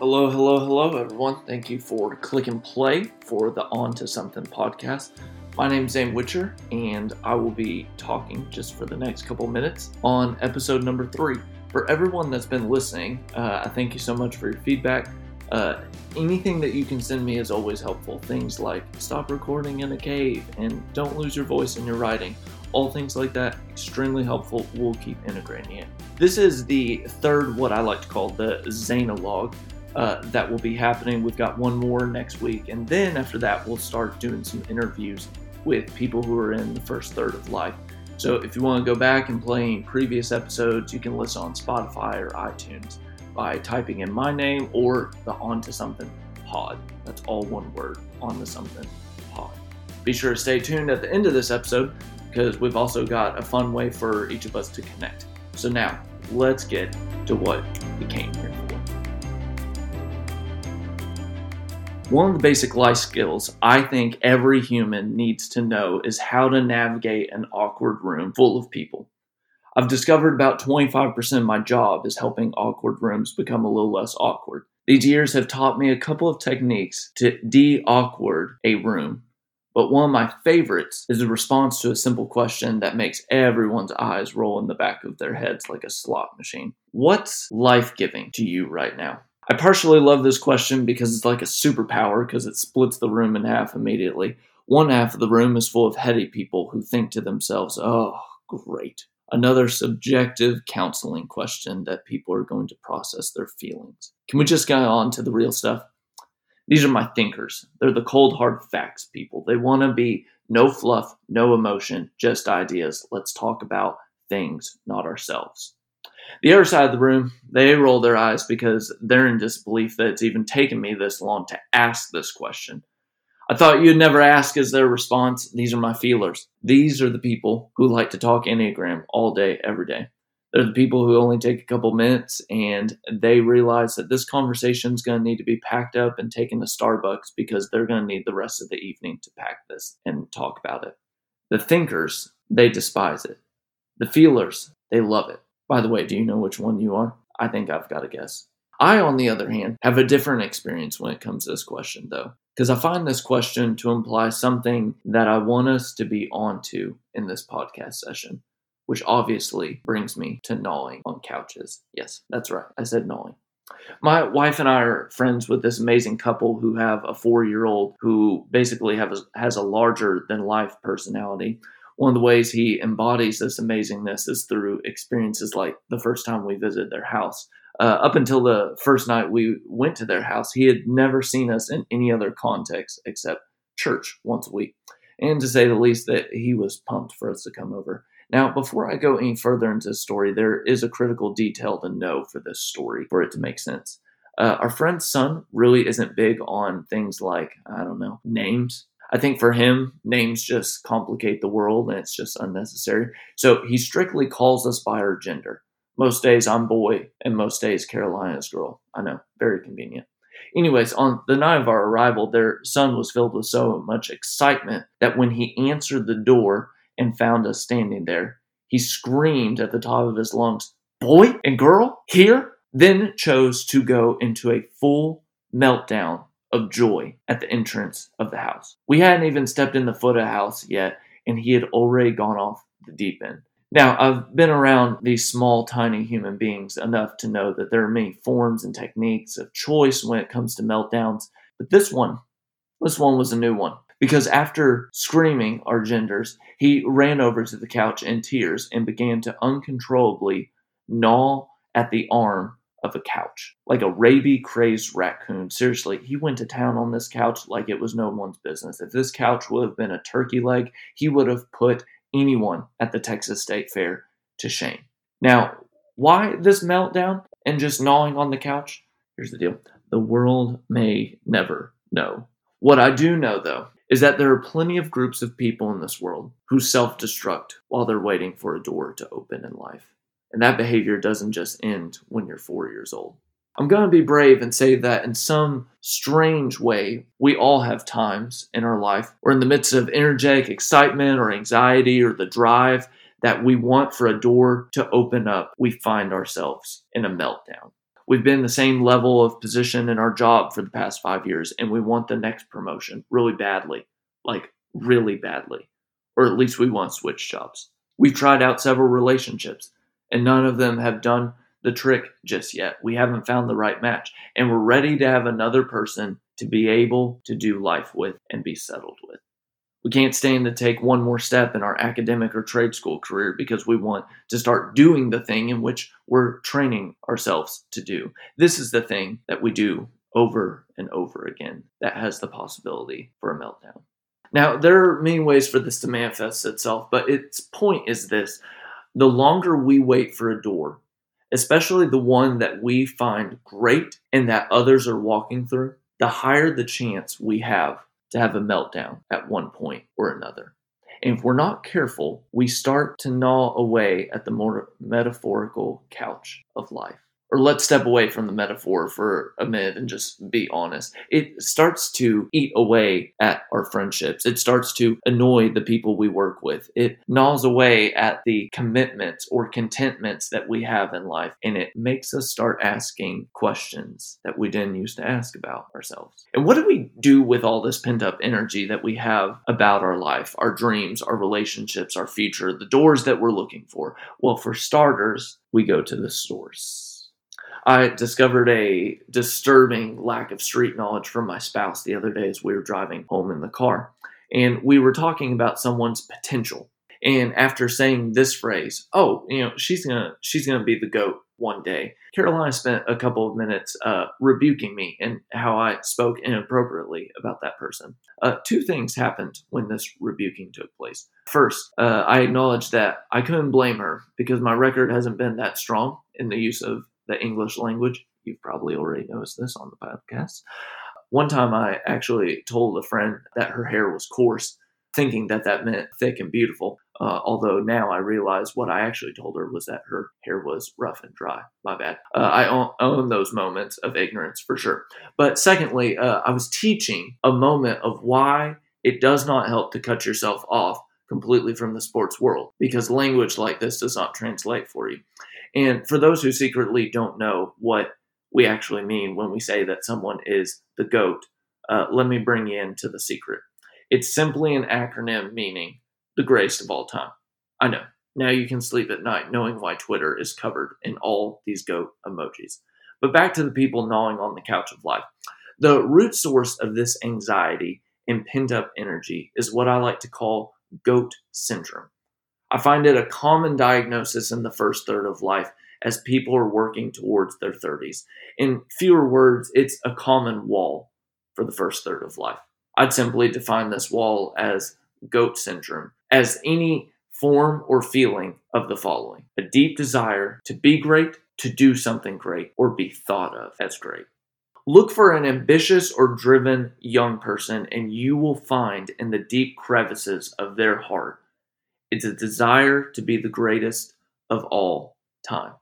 Hello, hello, hello, everyone. Thank you for clicking play for the On to Something podcast. My name is Zane Witcher, and I will be talking just for the next couple minutes on episode number three. For everyone that's been listening, uh, I thank you so much for your feedback. Uh, anything that you can send me is always helpful. Things like stop recording in a cave and don't lose your voice in your writing. All things like that, extremely helpful. We'll keep integrating it. This is the third, what I like to call the Zanologue uh, that will be happening. We've got one more next week, and then after that, we'll start doing some interviews with people who are in the first third of life. So if you want to go back and play previous episodes, you can listen on Spotify or iTunes by typing in my name or the On to Something pod. That's all one word, On to Something pod. Be sure to stay tuned at the end of this episode because we've also got a fun way for each of us to connect. So now, let's get to what we came here for. One of the basic life skills I think every human needs to know is how to navigate an awkward room full of people. I've discovered about 25% of my job is helping awkward rooms become a little less awkward. These years have taught me a couple of techniques to de awkward a room, but one of my favorites is the response to a simple question that makes everyone's eyes roll in the back of their heads like a slot machine. What's life giving to you right now? I partially love this question because it's like a superpower because it splits the room in half immediately. One half of the room is full of heady people who think to themselves, oh, great. Another subjective counseling question that people are going to process their feelings. Can we just get on to the real stuff? These are my thinkers. They're the cold hard facts people. They want to be no fluff, no emotion, just ideas. Let's talk about things, not ourselves. The other side of the room, they roll their eyes because they're in disbelief that it's even taken me this long to ask this question. I thought you'd never ask as their response. These are my feelers. These are the people who like to talk Enneagram all day, every day. They're the people who only take a couple minutes and they realize that this conversation is going to need to be packed up and taken to Starbucks because they're going to need the rest of the evening to pack this and talk about it. The thinkers, they despise it. The feelers, they love it. By the way, do you know which one you are? I think I've got a guess. I, on the other hand, have a different experience when it comes to this question, though, because I find this question to imply something that I want us to be onto in this podcast session, which obviously brings me to gnawing on couches. Yes, that's right. I said gnawing. My wife and I are friends with this amazing couple who have a four year old who basically a, has a larger than life personality one of the ways he embodies this amazingness is through experiences like the first time we visited their house. Uh, up until the first night we went to their house, he had never seen us in any other context except church once a week. And to say the least, that he was pumped for us to come over. Now, before I go any further into the story, there is a critical detail to know for this story for it to make sense. Uh, our friend's son really isn't big on things like, I don't know, names I think for him, names just complicate the world and it's just unnecessary. So he strictly calls us by our gender. Most days I'm boy, and most days Carolina's girl. I know, very convenient. Anyways, on the night of our arrival, their son was filled with so much excitement that when he answered the door and found us standing there, he screamed at the top of his lungs, Boy and girl, here? Then chose to go into a full meltdown of joy at the entrance of the house. We hadn't even stepped in the foot of the house yet, and he had already gone off the deep end. Now, I've been around these small, tiny human beings enough to know that there are many forms and techniques of choice when it comes to meltdowns, but this one, this one was a new one. Because after screaming our genders, he ran over to the couch in tears and began to uncontrollably gnaw at the arm of a couch, like a rabies crazed raccoon. Seriously, he went to town on this couch like it was no one's business. If this couch would have been a turkey leg, he would have put anyone at the Texas State Fair to shame. Now, why this meltdown and just gnawing on the couch? Here's the deal the world may never know. What I do know, though, is that there are plenty of groups of people in this world who self destruct while they're waiting for a door to open in life. And that behavior doesn't just end when you're four years old. I'm going to be brave and say that in some strange way, we all have times in our life or in the midst of energetic excitement or anxiety or the drive that we want for a door to open up, we find ourselves in a meltdown. We've been the same level of position in our job for the past five years, and we want the next promotion really badly, like really badly, or at least we want to switch jobs. We've tried out several relationships, and none of them have done the trick just yet. We haven't found the right match, and we're ready to have another person to be able to do life with and be settled with. We can't stand to take one more step in our academic or trade school career because we want to start doing the thing in which we're training ourselves to do. This is the thing that we do over and over again that has the possibility for a meltdown. Now, there are many ways for this to manifest itself, but its point is this the longer we wait for a door, especially the one that we find great and that others are walking through, the higher the chance we have to have a meltdown at one point or another. And if we're not careful, we start to gnaw away at the more metaphorical couch of life or let's step away from the metaphor for a minute and just be honest. It starts to eat away at our friendships. It starts to annoy the people we work with. It gnaws away at the commitments or contentments that we have in life. And it makes us start asking questions that we didn't used to ask about ourselves. And what do we do with all this pent up energy that we have about our life, our dreams, our relationships, our future, the doors that we're looking for? Well, for starters, we go to the source. I discovered a disturbing lack of street knowledge from my spouse the other day as we were driving home in the car. And we were talking about someone's potential. And after saying this phrase, oh, you know, she's gonna she's gonna be the goat one day. Carolina spent a couple of minutes uh, rebuking me and how I spoke inappropriately about that person. Uh, two things happened when this rebuking took place. First, uh, I acknowledged that I couldn't blame her because my record hasn't been that strong in the use of the English language. You've probably already noticed this on the podcast. One time I actually told a friend that her hair was coarse, thinking that that meant thick and beautiful. Uh, although now I realize what I actually told her was that her hair was rough and dry. My bad. Uh, I own, own, those moments of ignorance for sure. But secondly, uh, I was teaching a moment of why it does not help to cut yourself off completely from the sports world because language like this does not translate for you. And for those who secretly don't know what we actually mean when we say that someone is the GOAT, uh, let me bring you into the secret. It's simply an acronym meaning the greatest of all time. I know. Now you can sleep at night knowing why Twitter is covered in all these GOAT emojis. But back to the people gnawing on the couch of life. The root source of this anxiety and pent up energy is what I like to call GOAT syndrome. I find it a common diagnosis in the first third of life as people are working towards their 30s. In fewer words, it's a common wall for the first third of life. I'd simply define this wall as goat syndrome, as any form or feeling of the following a deep desire to be great, to do something great, or be thought of as great. Look for an ambitious or driven young person, and you will find in the deep crevices of their heart it's a desire to be the greatest of all time.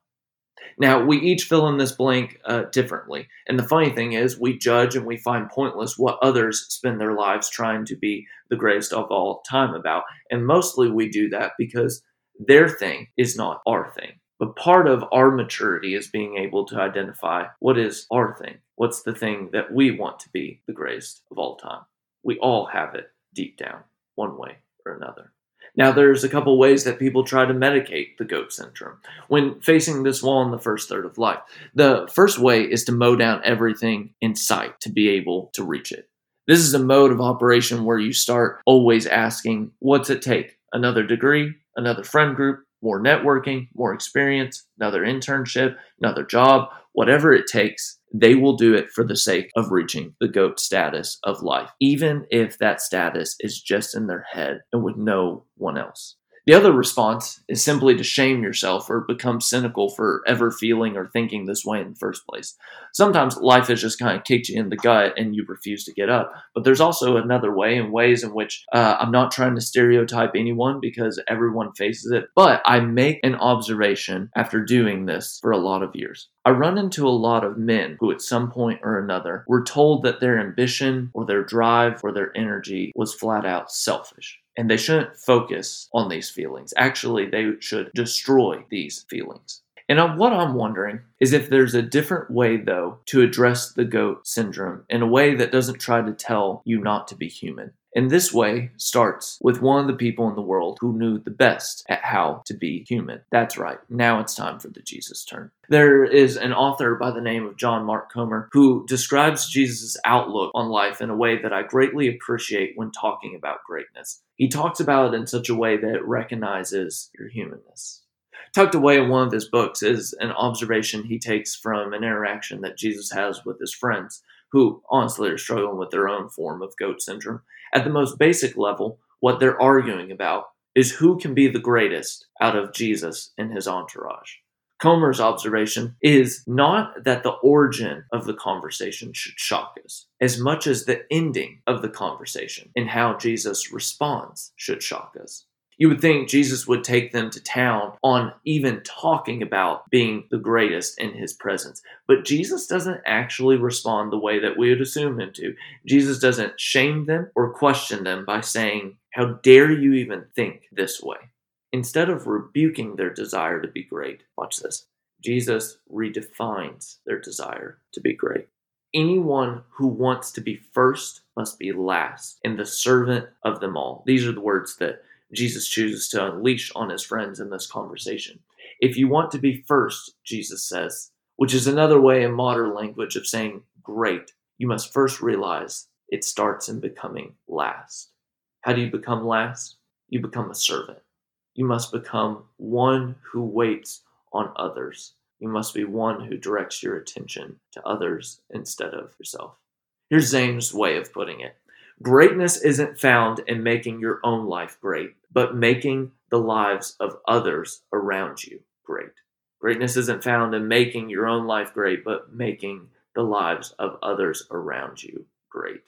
Now, we each fill in this blank uh, differently. And the funny thing is, we judge and we find pointless what others spend their lives trying to be the greatest of all time about. And mostly we do that because their thing is not our thing. But part of our maturity is being able to identify what is our thing. What's the thing that we want to be the greatest of all time? We all have it deep down, one way or another. Now, there's a couple ways that people try to medicate the goat syndrome when facing this wall in the first third of life. The first way is to mow down everything in sight to be able to reach it. This is a mode of operation where you start always asking, What's it take? Another degree, another friend group, more networking, more experience, another internship, another job, whatever it takes, they will do it for the sake of reaching the GOAT status of life, even if that status is just in their head and with no one else. The other response is simply to shame yourself or become cynical for ever feeling or thinking this way in the first place. Sometimes life has just kind of kicked you in the gut and you refuse to get up. But there's also another way, and ways in which uh, I'm not trying to stereotype anyone because everyone faces it, but I make an observation after doing this for a lot of years. I run into a lot of men who, at some point or another, were told that their ambition or their drive or their energy was flat out selfish. And they shouldn't focus on these feelings. Actually, they should destroy these feelings. And uh, what I'm wondering is if there's a different way, though, to address the goat syndrome in a way that doesn't try to tell you not to be human. And this way starts with one of the people in the world who knew the best at how to be human. That's right. Now it's time for the Jesus turn. There is an author by the name of John Mark Comer who describes Jesus' outlook on life in a way that I greatly appreciate when talking about greatness. He talks about it in such a way that it recognizes your humanness. Tucked away in one of his books is an observation he takes from an interaction that Jesus has with his friends, who honestly are struggling with their own form of goat syndrome. At the most basic level, what they're arguing about is who can be the greatest out of Jesus and his entourage. Comer's observation is not that the origin of the conversation should shock us, as much as the ending of the conversation and how Jesus responds should shock us. You would think Jesus would take them to town on even talking about being the greatest in his presence. But Jesus doesn't actually respond the way that we would assume him to. Jesus doesn't shame them or question them by saying, How dare you even think this way? Instead of rebuking their desire to be great, watch this. Jesus redefines their desire to be great. Anyone who wants to be first must be last, and the servant of them all. These are the words that Jesus chooses to unleash on his friends in this conversation. If you want to be first, Jesus says, which is another way in modern language of saying great, you must first realize it starts in becoming last. How do you become last? You become a servant. You must become one who waits on others. You must be one who directs your attention to others instead of yourself. Here's Zane's way of putting it Greatness isn't found in making your own life great, but making the lives of others around you great. Greatness isn't found in making your own life great, but making the lives of others around you great.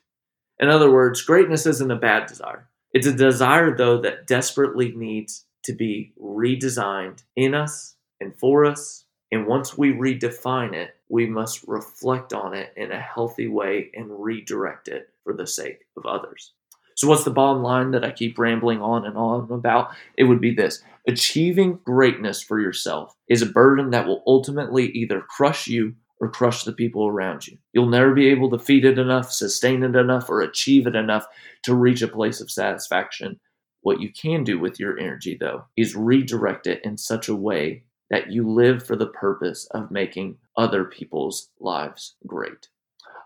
In other words, greatness isn't a bad desire. It's a desire, though, that desperately needs to be redesigned in us and for us. And once we redefine it, we must reflect on it in a healthy way and redirect it for the sake of others. So, what's the bottom line that I keep rambling on and on about? It would be this achieving greatness for yourself is a burden that will ultimately either crush you or crush the people around you. You'll never be able to feed it enough, sustain it enough, or achieve it enough to reach a place of satisfaction. What you can do with your energy, though, is redirect it in such a way that you live for the purpose of making other people's lives great.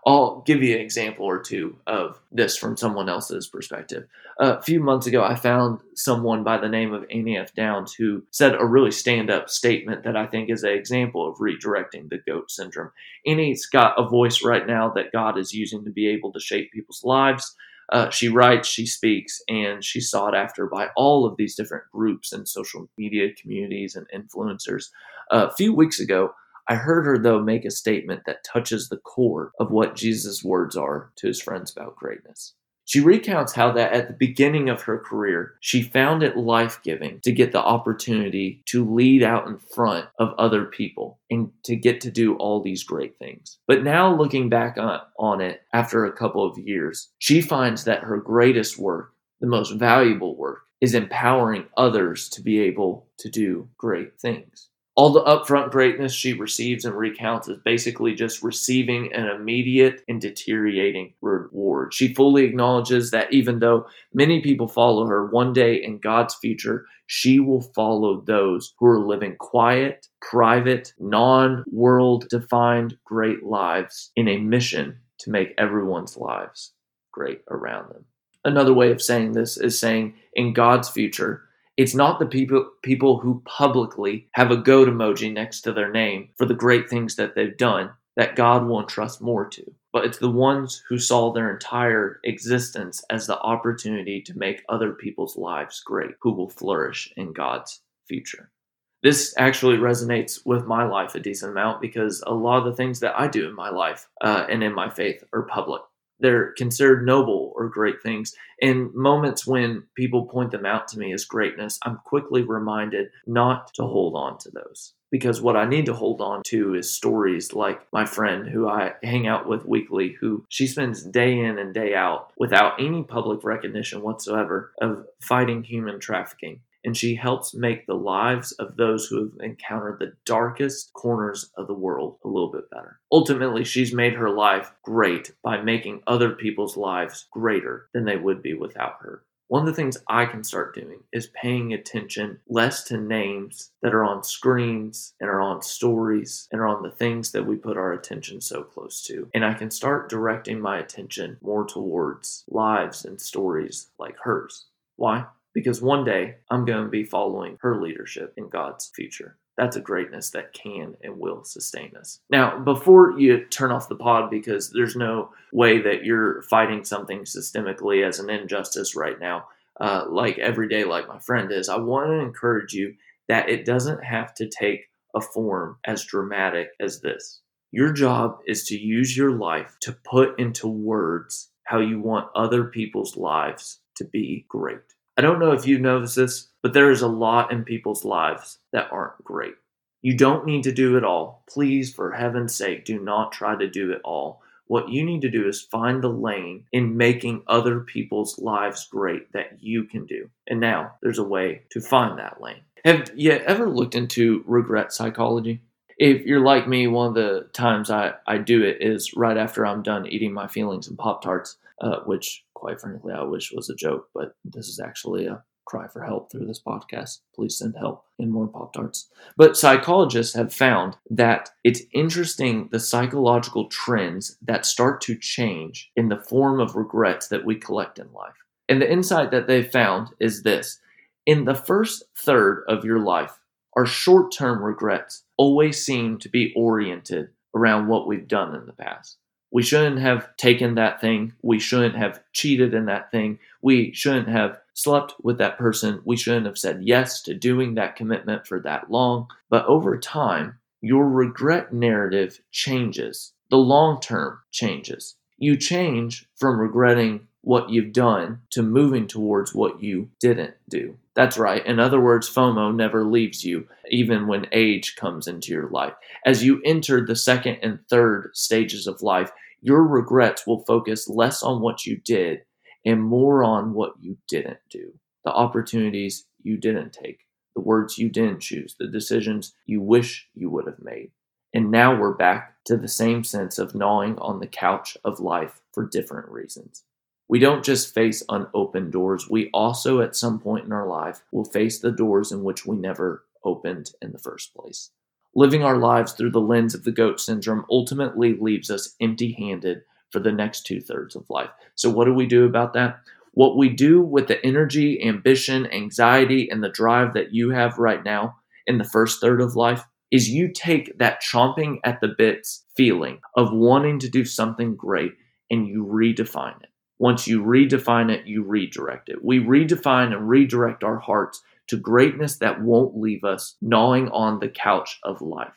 I'll give you an example or two of this from someone else's perspective. A few months ago, I found someone by the name of Annie F. Downs who said a really stand up statement that I think is an example of redirecting the GOAT syndrome. Annie's got a voice right now that God is using to be able to shape people's lives. Uh, she writes, she speaks, and she's sought after by all of these different groups and social media communities and influencers. A few weeks ago, I heard her, though, make a statement that touches the core of what Jesus' words are to his friends about greatness. She recounts how that at the beginning of her career, she found it life giving to get the opportunity to lead out in front of other people and to get to do all these great things. But now, looking back on, on it after a couple of years, she finds that her greatest work, the most valuable work, is empowering others to be able to do great things. All the upfront greatness she receives and recounts is basically just receiving an immediate and deteriorating reward. She fully acknowledges that even though many people follow her, one day in God's future, she will follow those who are living quiet, private, non world defined great lives in a mission to make everyone's lives great around them. Another way of saying this is saying in God's future, it's not the people people who publicly have a goat emoji next to their name for the great things that they've done that God will entrust more to. But it's the ones who saw their entire existence as the opportunity to make other people's lives great who will flourish in God's future. This actually resonates with my life a decent amount because a lot of the things that I do in my life uh, and in my faith are public they're considered noble or great things. In moments when people point them out to me as greatness, I'm quickly reminded not to hold on to those. Because what I need to hold on to is stories like my friend who I hang out with weekly, who she spends day in and day out without any public recognition whatsoever of fighting human trafficking and she helps make the lives of those who have encountered the darkest corners of the world a little bit better. Ultimately, she's made her life great by making other people's lives greater than they would be without her. One of the things I can start doing is paying attention less to names that are on screens and are on stories and are on the things that we put our attention so close to. And I can start directing my attention more towards lives and stories like hers. Why? Because one day I'm going to be following her leadership in God's future. That's a greatness that can and will sustain us. Now, before you turn off the pod, because there's no way that you're fighting something systemically as an injustice right now, uh, like every day, like my friend is, I want to encourage you that it doesn't have to take a form as dramatic as this. Your job is to use your life to put into words how you want other people's lives to be great. I don't know if you've noticed this, but there is a lot in people's lives that aren't great. You don't need to do it all. Please, for heaven's sake, do not try to do it all. What you need to do is find the lane in making other people's lives great that you can do. And now there's a way to find that lane. Have you ever looked into regret psychology? If you're like me, one of the times I, I do it is right after I'm done eating my feelings and Pop Tarts, uh, which quite frankly, I wish was a joke, but this is actually a cry for help through this podcast. Please send help in more Pop Tarts. But psychologists have found that it's interesting the psychological trends that start to change in the form of regrets that we collect in life. And the insight that they found is this in the first third of your life, our short term regrets always seem to be oriented around what we've done in the past. We shouldn't have taken that thing. We shouldn't have cheated in that thing. We shouldn't have slept with that person. We shouldn't have said yes to doing that commitment for that long. But over time, your regret narrative changes. The long term changes. You change from regretting what you've done to moving towards what you didn't do. That's right. In other words, FOMO never leaves you, even when age comes into your life. As you enter the second and third stages of life, your regrets will focus less on what you did and more on what you didn't do, the opportunities you didn't take, the words you didn't choose, the decisions you wish you would have made. And now we're back to the same sense of gnawing on the couch of life for different reasons. We don't just face unopened doors, we also, at some point in our life, will face the doors in which we never opened in the first place. Living our lives through the lens of the goat syndrome ultimately leaves us empty handed for the next two thirds of life. So, what do we do about that? What we do with the energy, ambition, anxiety, and the drive that you have right now in the first third of life is you take that chomping at the bits feeling of wanting to do something great and you redefine it. Once you redefine it, you redirect it. We redefine and redirect our hearts to greatness that won't leave us gnawing on the couch of life.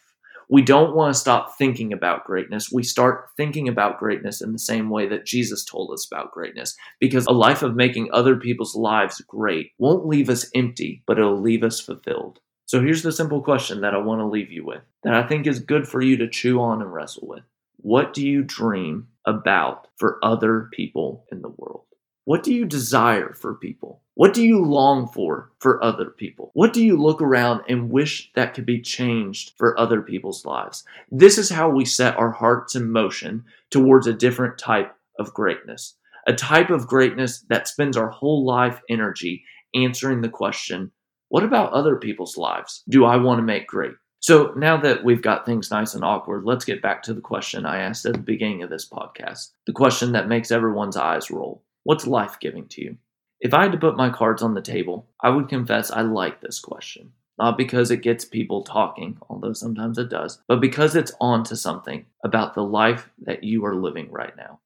We don't want to stop thinking about greatness. We start thinking about greatness in the same way that Jesus told us about greatness. Because a life of making other people's lives great won't leave us empty, but it'll leave us fulfilled. So here's the simple question that I want to leave you with that I think is good for you to chew on and wrestle with. What do you dream about for other people in the world? What do you desire for people? What do you long for for other people? What do you look around and wish that could be changed for other people's lives? This is how we set our hearts in motion towards a different type of greatness. A type of greatness that spends our whole life energy answering the question, what about other people's lives do I want to make great? So now that we've got things nice and awkward, let's get back to the question I asked at the beginning of this podcast. The question that makes everyone's eyes roll. What's life giving to you? If I had to put my cards on the table, I would confess I like this question. Not because it gets people talking, although sometimes it does, but because it's on to something about the life that you are living right now.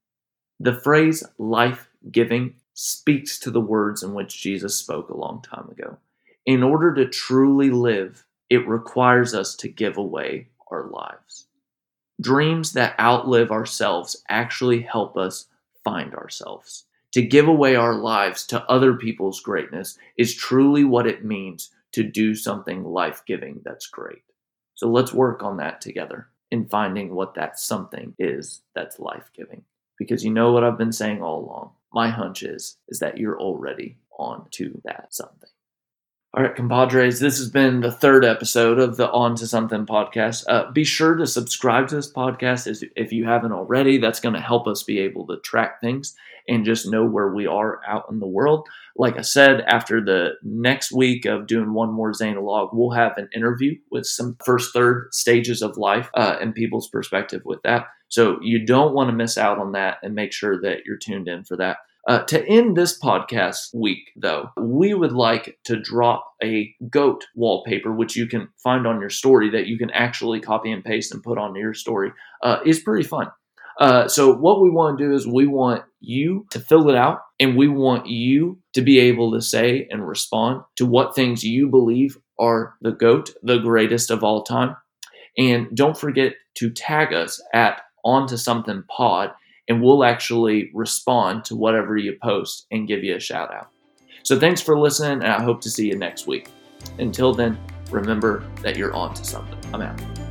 The phrase life giving speaks to the words in which Jesus spoke a long time ago. In order to truly live, it requires us to give away our lives. Dreams that outlive ourselves actually help us find ourselves. To give away our lives to other people's greatness is truly what it means to do something life giving that's great. So let's work on that together in finding what that something is that's life giving. Because you know what I've been saying all along. My hunch is is that you're already on to that something. All right, compadres, this has been the third episode of the On to Something podcast. Uh, be sure to subscribe to this podcast if you haven't already. That's going to help us be able to track things and just know where we are out in the world. Like I said, after the next week of doing one more Zanologue, we'll have an interview with some first, third stages of life uh, and people's perspective with that. So you don't want to miss out on that and make sure that you're tuned in for that. Uh, to end this podcast week, though, we would like to drop a goat wallpaper, which you can find on your story that you can actually copy and paste and put on your story. Uh, is pretty fun. Uh, so what we want to do is we want you to fill it out and we want you to be able to say and respond to what things you believe are the GOAT, the greatest of all time. And don't forget to tag us at onto something pod and we'll actually respond to whatever you post and give you a shout out. So thanks for listening and I hope to see you next week. Until then, remember that you're on to something. I'm out.